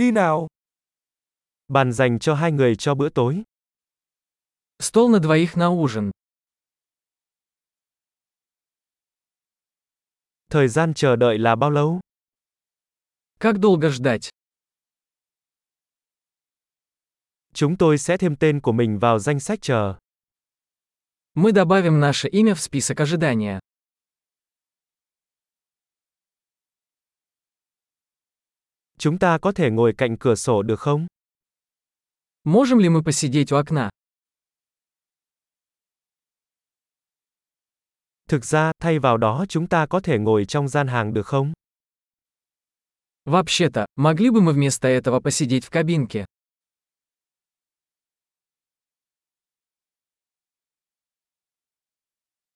Đi nào. Bàn dành cho hai người cho bữa tối. Стол на двоих на ужин. Thời gian chờ đợi là bao lâu? Как долго ждать? Chúng tôi sẽ thêm tên của mình vào danh sách chờ. Мы добавим наше имя в список ожидания. Chúng ta có thể ngồi cạnh cửa sổ được không? Можем ли мы посидеть у окна? Thực ra, thay vào đó chúng ta có thể ngồi trong gian hàng được không? Вообще-то, могли бы мы вместо этого посидеть в кабинке?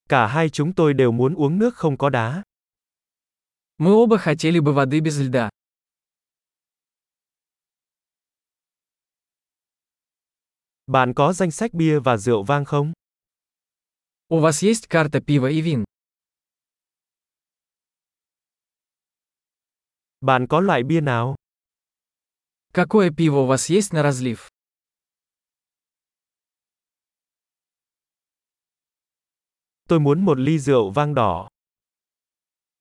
Cả hai chúng tôi đều muốn uống nước không có đá. Мы оба хотели бы воды без льда. Bạn có danh sách bia và rượu vang không? У вас есть карта пива и вин? Bạn có loại bia nào? Какое пиво у вас есть на разлив? Tôi muốn một ly rượu vang đỏ.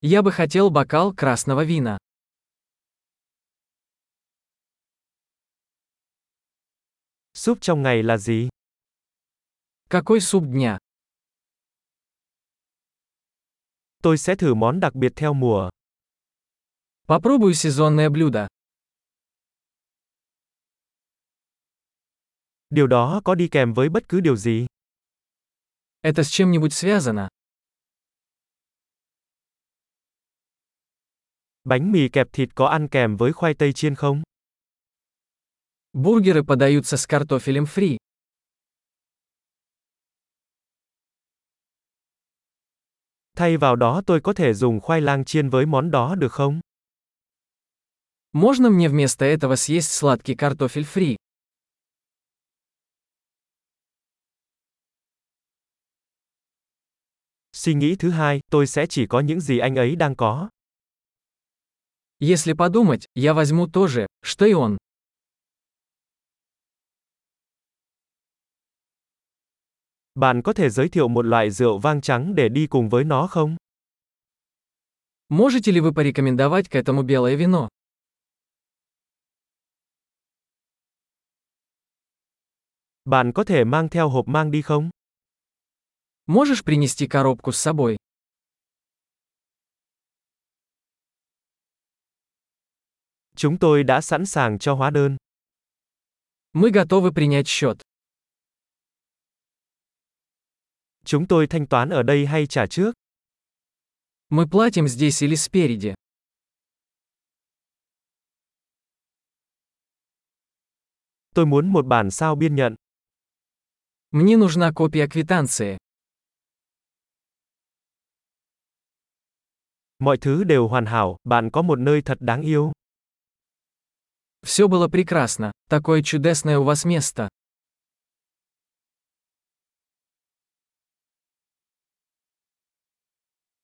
Я бы хотел бокал красного вина. Súp trong ngày là gì? Какой суп дня? Tôi sẽ thử món đặc biệt theo mùa. Попробую сезонное блюдо. Điều đó có đi kèm với bất cứ điều gì? Это с чем-нибудь связано? Bánh mì kẹp thịt có ăn kèm với khoai tây chiên không? Бургеры подаются с картофелем фри. Thay vào đó tôi có thể dùng khoai lang chiên với món đó được không? Можно мне вместо этого съесть сладкий картофель фри? Suy nghĩ thứ hai, tôi sẽ chỉ có những gì anh ấy đang có. Если подумать, я возьму то же, что и он. Bạn có thể giới thiệu một loại rượu vang trắng để đi cùng với nó không? Можете ли вы порекомендовать к этому белое вино? Bạn có thể mang theo hộp mang đi không? Можешь принести коробку с собой? Chúng tôi đã sẵn sàng cho hóa đơn. Мы готовы принять счет. Chúng tôi thanh toán ở đây hay trả trước? Мы платим здесь или спереди? Tôi muốn một bản sao biên nhận. Мне нужна копия квитанции. Mọi thứ đều hoàn hảo, bạn có một nơi thật đáng yêu. Все было прекрасно. Такое чудесное у вас место.